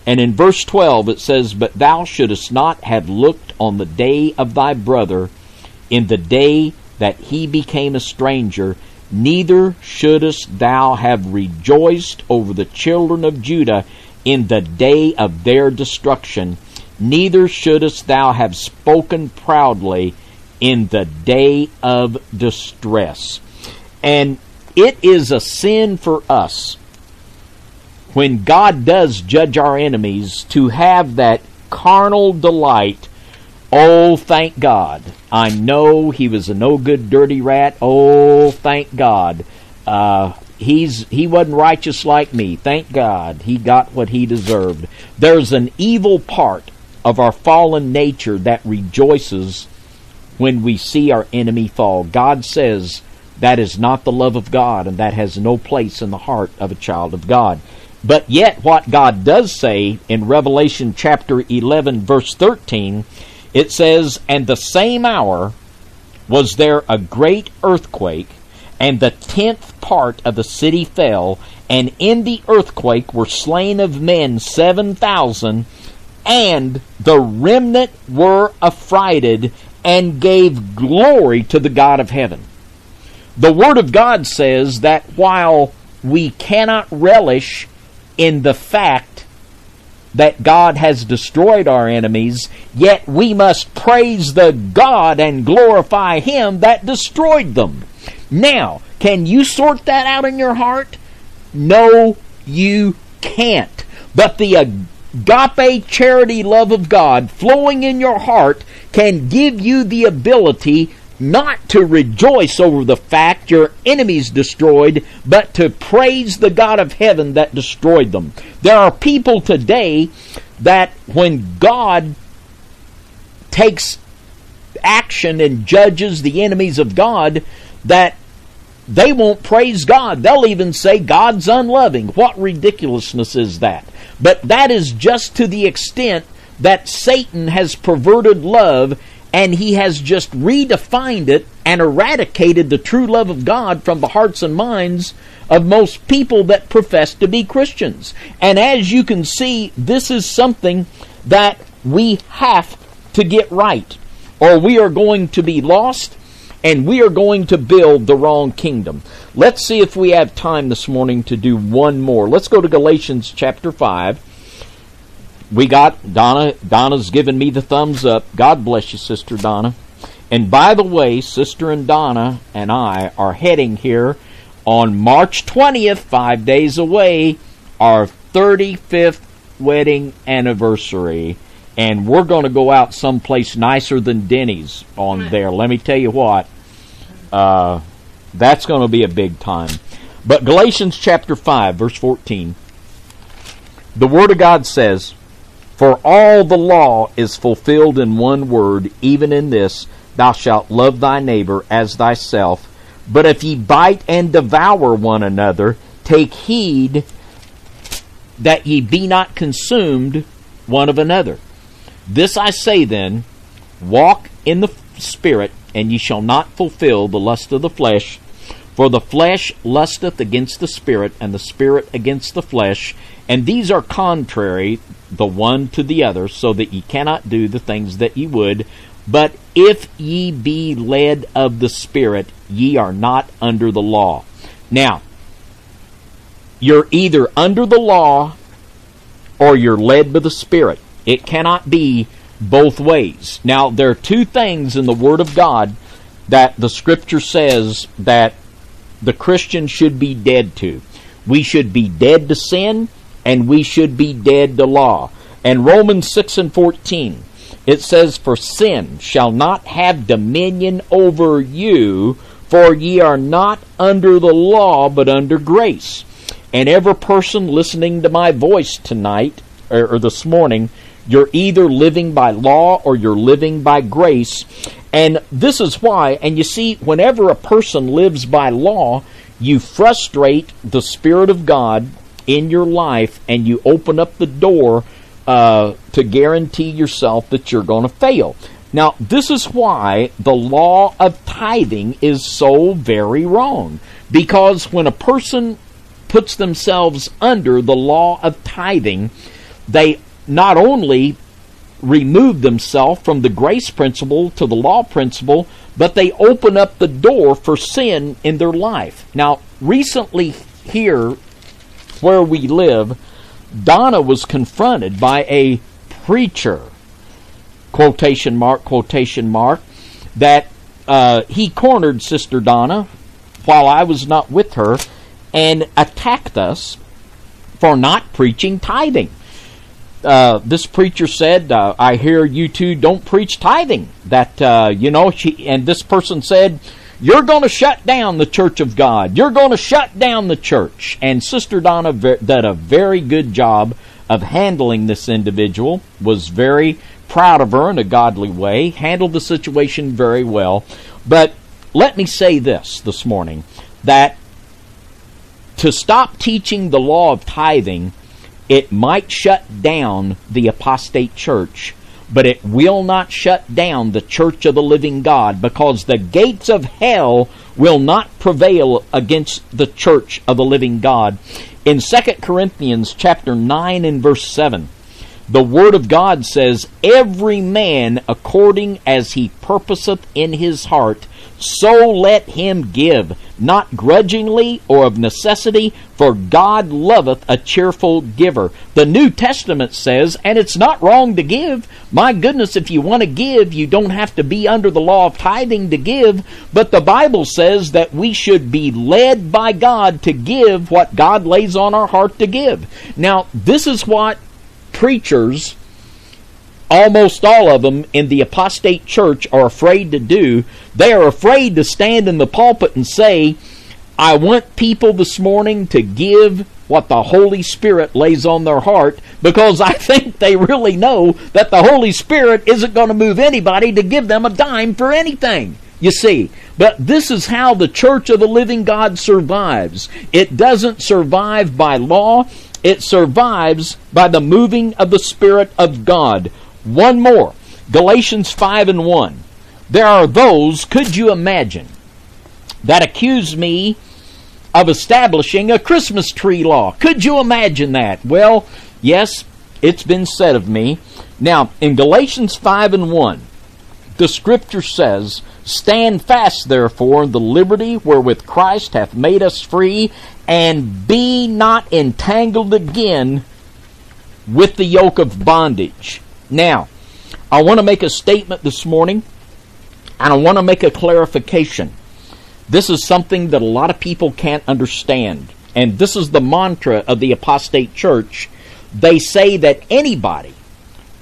And in verse 12 it says, But thou shouldest not have looked on the day of thy brother in the day that he became a stranger, neither shouldest thou have rejoiced over the children of Judah in the day of their destruction, neither shouldest thou have spoken proudly in the day of distress. And it is a sin for us when God does judge our enemies to have that carnal delight. Oh, thank God. I know he was a no good, dirty rat. Oh, thank God. Uh, he's he wasn't righteous like me. Thank God he got what he deserved. There's an evil part of our fallen nature that rejoices when we see our enemy fall. God says that is not the love of God, and that has no place in the heart of a child of God. But yet, what God does say in Revelation chapter 11, verse 13, it says, And the same hour was there a great earthquake, and the tenth part of the city fell, and in the earthquake were slain of men seven thousand, and the remnant were affrighted, and gave glory to the God of heaven. The Word of God says that while we cannot relish in the fact that God has destroyed our enemies, yet we must praise the God and glorify Him that destroyed them. Now, can you sort that out in your heart? No, you can't. But the agape charity love of God flowing in your heart can give you the ability not to rejoice over the fact your enemies destroyed, but to praise the God of heaven that destroyed them. There are people today that when God takes action and judges the enemies of God, that they won't praise God. They'll even say God's unloving. What ridiculousness is that? But that is just to the extent that Satan has perverted love and he has just redefined it and eradicated the true love of God from the hearts and minds of most people that profess to be Christians. And as you can see, this is something that we have to get right, or we are going to be lost and we are going to build the wrong kingdom. Let's see if we have time this morning to do one more. Let's go to Galatians chapter 5 we got Donna. Donna's given me the thumbs up. God bless you, Sister Donna. And by the way, Sister and Donna and I are heading here on March 20th, five days away, our 35th wedding anniversary, and we're going to go out someplace nicer than Denny's on there. Let me tell you what, uh, that's going to be a big time. But Galatians chapter 5, verse 14, the Word of God says, For all the law is fulfilled in one word, even in this, thou shalt love thy neighbor as thyself. But if ye bite and devour one another, take heed that ye be not consumed one of another. This I say then, walk in the Spirit, and ye shall not fulfill the lust of the flesh. For the flesh lusteth against the Spirit, and the Spirit against the flesh, and these are contrary the one to the other, so that ye cannot do the things that ye would. But if ye be led of the Spirit, ye are not under the law. Now, you're either under the law or you're led by the Spirit. It cannot be both ways. Now, there are two things in the Word of God that the Scripture says that the Christian should be dead to. We should be dead to sin, and we should be dead to law. And Romans 6 and 14, it says, For sin shall not have dominion over you, for ye are not under the law, but under grace. And every person listening to my voice tonight, or, or this morning, you're either living by law or you're living by grace. And this is why, and you see, whenever a person lives by law, you frustrate the Spirit of God in your life and you open up the door uh, to guarantee yourself that you're going to fail. Now, this is why the law of tithing is so very wrong. Because when a person puts themselves under the law of tithing, they not only remove themselves from the grace principle to the law principle, but they open up the door for sin in their life. Now, recently here where we live, Donna was confronted by a preacher, quotation mark, quotation mark, that uh, he cornered Sister Donna while I was not with her and attacked us for not preaching tithing. Uh, this preacher said, uh, "I hear you two don't preach tithing." That uh, you know, she and this person said, "You're going to shut down the Church of God. You're going to shut down the church." And Sister Donna did a very good job of handling this individual. Was very proud of her in a godly way. Handled the situation very well. But let me say this this morning: that to stop teaching the law of tithing it might shut down the apostate church, but it will not shut down the church of the living God because the gates of hell will not prevail against the church of the living God. In 2 Corinthians chapter 9 and verse 7, the word of God says, Every man according as he purposeth in his heart, so let him give, not grudgingly or of necessity, for God loveth a cheerful giver. The New Testament says, and it's not wrong to give. My goodness, if you want to give, you don't have to be under the law of tithing to give. But the Bible says that we should be led by God to give what God lays on our heart to give. Now, this is what preachers almost all of them in the apostate church are afraid to do. They are afraid to stand in the pulpit and say, I want people this morning to give what the Holy Spirit lays on their heart because I think they really know that the Holy Spirit isn't going to move anybody to give them a dime for anything. You see, but this is how the church of the living God survives. It doesn't survive by law, it survives by the moving of the Spirit of God. One more Galatians 5 and 1. There are those, could you imagine, that accuse me of establishing a Christmas tree law. Could you imagine that? Well, yes, it's been said of me. Now, in Galatians 5 and 1, the scripture says, Stand fast, therefore, in the liberty wherewith Christ hath made us free, and be not entangled again with the yoke of bondage. Now, I want to make a statement this morning, and I want to make a clarification. This is something that a lot of people can't understand. And this is the mantra of the apostate church they say that anybody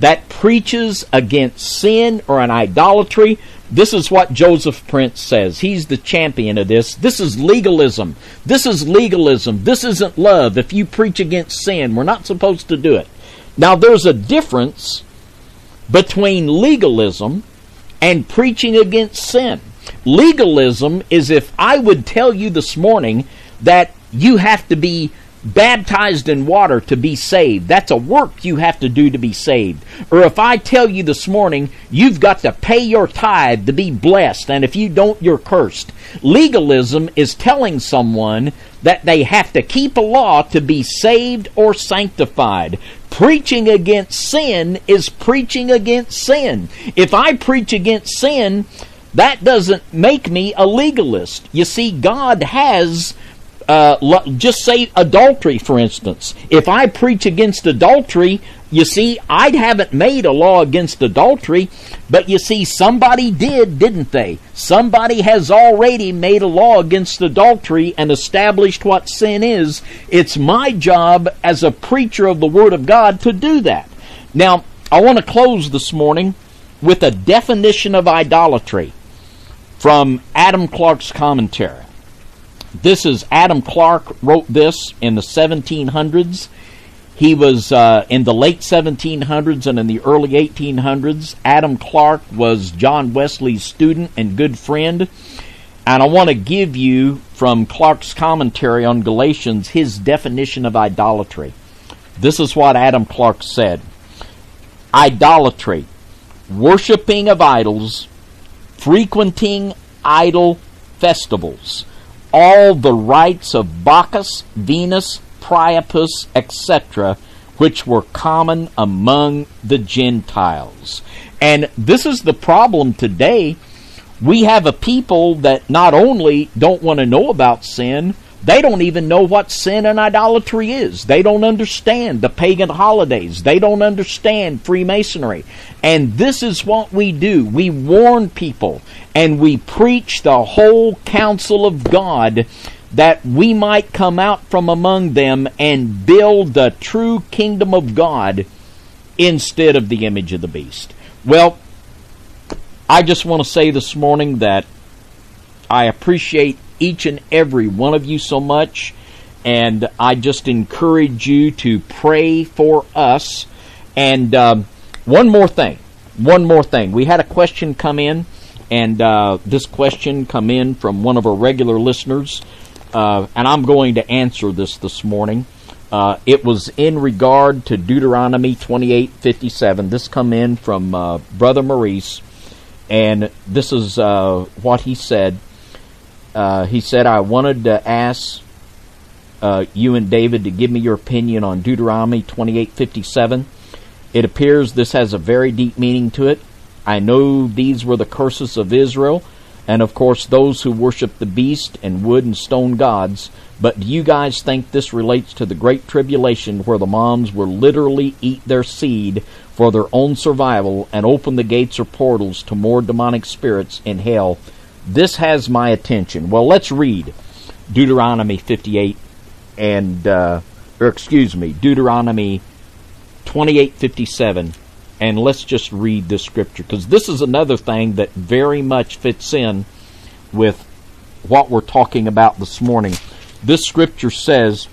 that preaches against sin or an idolatry, this is what Joseph Prince says. He's the champion of this. This is legalism. This is legalism. This isn't love. If you preach against sin, we're not supposed to do it. Now, there's a difference between legalism and preaching against sin. Legalism is if I would tell you this morning that you have to be baptized in water to be saved. That's a work you have to do to be saved. Or if I tell you this morning, you've got to pay your tithe to be blessed, and if you don't, you're cursed. Legalism is telling someone that they have to keep a law to be saved or sanctified. Preaching against sin is preaching against sin. If I preach against sin, that doesn't make me a legalist. You see, God has uh, just say adultery, for instance. If I preach against adultery, you see, I haven't made a law against adultery, but you see, somebody did, didn't they? Somebody has already made a law against adultery and established what sin is. It's my job as a preacher of the Word of God to do that. Now, I want to close this morning with a definition of idolatry from Adam Clarke's commentary. This is Adam Clarke wrote this in the 1700s. He was uh, in the late 1700s and in the early 1800s. Adam Clarke was John Wesley's student and good friend. And I want to give you from Clarke's commentary on Galatians his definition of idolatry. This is what Adam Clarke said Idolatry, worshiping of idols, frequenting idol festivals all the rites of Bacchus, Venus, Priapus, etc., which were common among the Gentiles. And this is the problem today. We have a people that not only don't want to know about sin, they don't even know what sin and idolatry is. They don't understand the pagan holidays. They don't understand Freemasonry. And this is what we do. We warn people and we preach the whole counsel of God that we might come out from among them and build the true kingdom of God instead of the image of the beast. Well, I just want to say this morning that I appreciate each and every one of you so much. And I just encourage you to pray for us. And um, one more thing. One more thing. We had a question come in, and uh, this question come in from one of our regular listeners, uh, and I'm going to answer this this morning. Uh, it was in regard to Deuteronomy 28:57. This come in from uh, Brother Maurice, and this is uh, what he said. Uh, he said, I wanted to ask uh, you and David to give me your opinion on Deuteronomy 28:57. It appears this has a very deep meaning to it. I know these were the curses of Israel, and of course those who worship the beast and wood and stone gods. But do you guys think this relates to the Great Tribulation where the moms will literally eat their seed for their own survival and open the gates or portals to more demonic spirits in hell this has my attention. Well, let's read Deuteronomy 58 and, uh, or excuse me, Deuteronomy 28:57, and let's just read this scripture because this is another thing that very much fits in with what we're talking about this morning. This scripture says,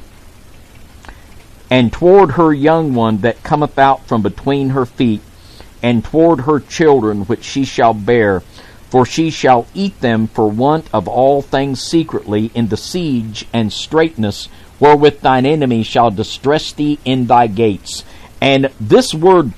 And toward her young one that cometh out from between her feet, and toward her children which she shall bear, for she shall eat them for want of all things secretly in the siege and straitness wherewith thine enemy shall distress thee in thy gates. And this word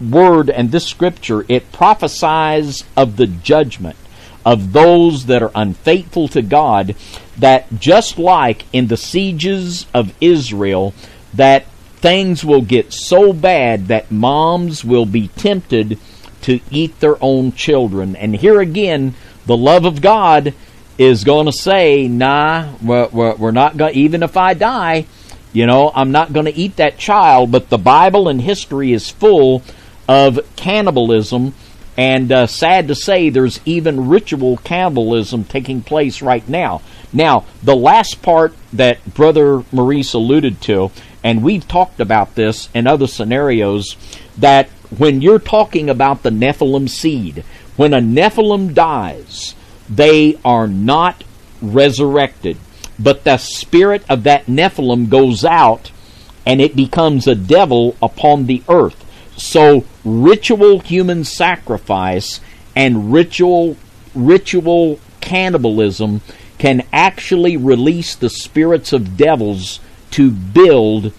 word and this scripture it prophesies of the judgment of those that are unfaithful to God that just like in the sieges of Israel that things will get so bad that moms will be tempted to eat their own children. And here again, the love of God is going to say, nah, we're, not going even if I die, you know, I'm not going to eat that child. But the Bible and history is full of cannibalism. And uh, sad to say, there's even ritual cannibalism taking place right now. Now, the last part that Brother Maurice alluded to, And we've talked about this in other scenarios that when you're talking about the Nephilim seed, when a Nephilim dies, they are not resurrected, but the spirit of that Nephilim goes out and it becomes a devil upon the earth. So ritual human sacrifice and ritual ritual cannibalism can actually release the spirits of devils to build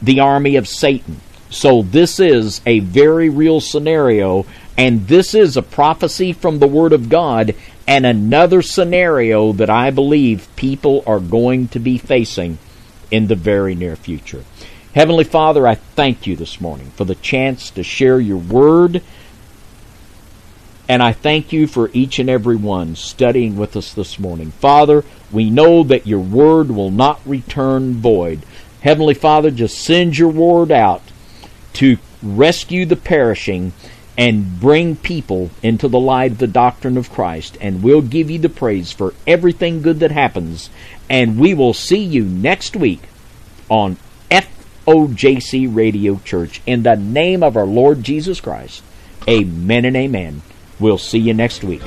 the army of Satan. So this is a very real scenario and this is a prophecy from the word of God and another scenario that I believe people are going to be facing in the very near future. Heavenly Father, I thank you this morning for the chance to share your word. And I thank you for each and every one studying with us this morning. Father, we know that your word will not return void. Heavenly Father, just send your word out to rescue the perishing and bring people into the light of the doctrine of Christ. And we'll give you the praise for everything good that happens. And we will see you next week on FOJC Radio Church. In the name of our Lord Jesus Christ, amen and amen. We'll see you next week.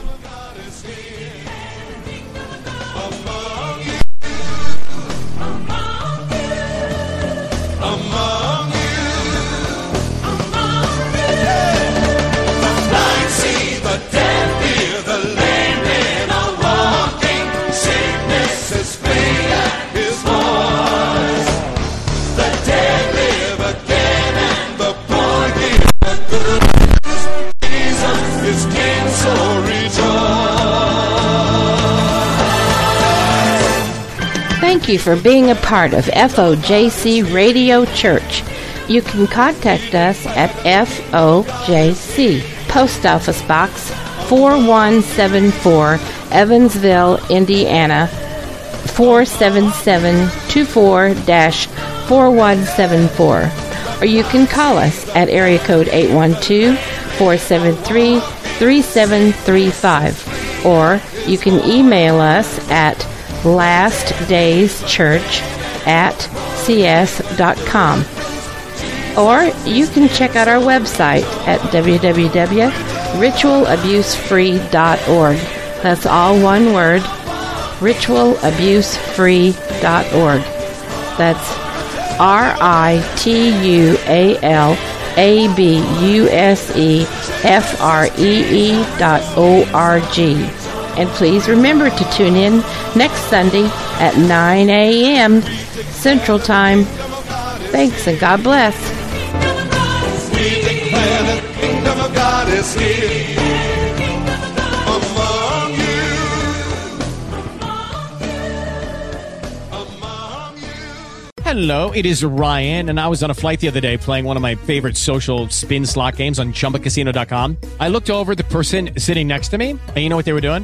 For being a part of FOJC Radio Church. You can contact us at FOJC, Post Office Box 4174, Evansville, Indiana 47724 4174. Or you can call us at area code 812 473 3735. Or you can email us at lastdayschurch at cs.com. Or you can check out our website at www.ritualabusefree.org. That's all one word, ritualabusefree.org. That's R I T U A L A B U S E F R E E dot O R G. And please remember to tune in next Sunday at 9 a.m. Central Time. Thanks and God bless. Hello, it is Ryan, and I was on a flight the other day playing one of my favorite social spin slot games on chumbacasino.com. I looked over the person sitting next to me, and you know what they were doing?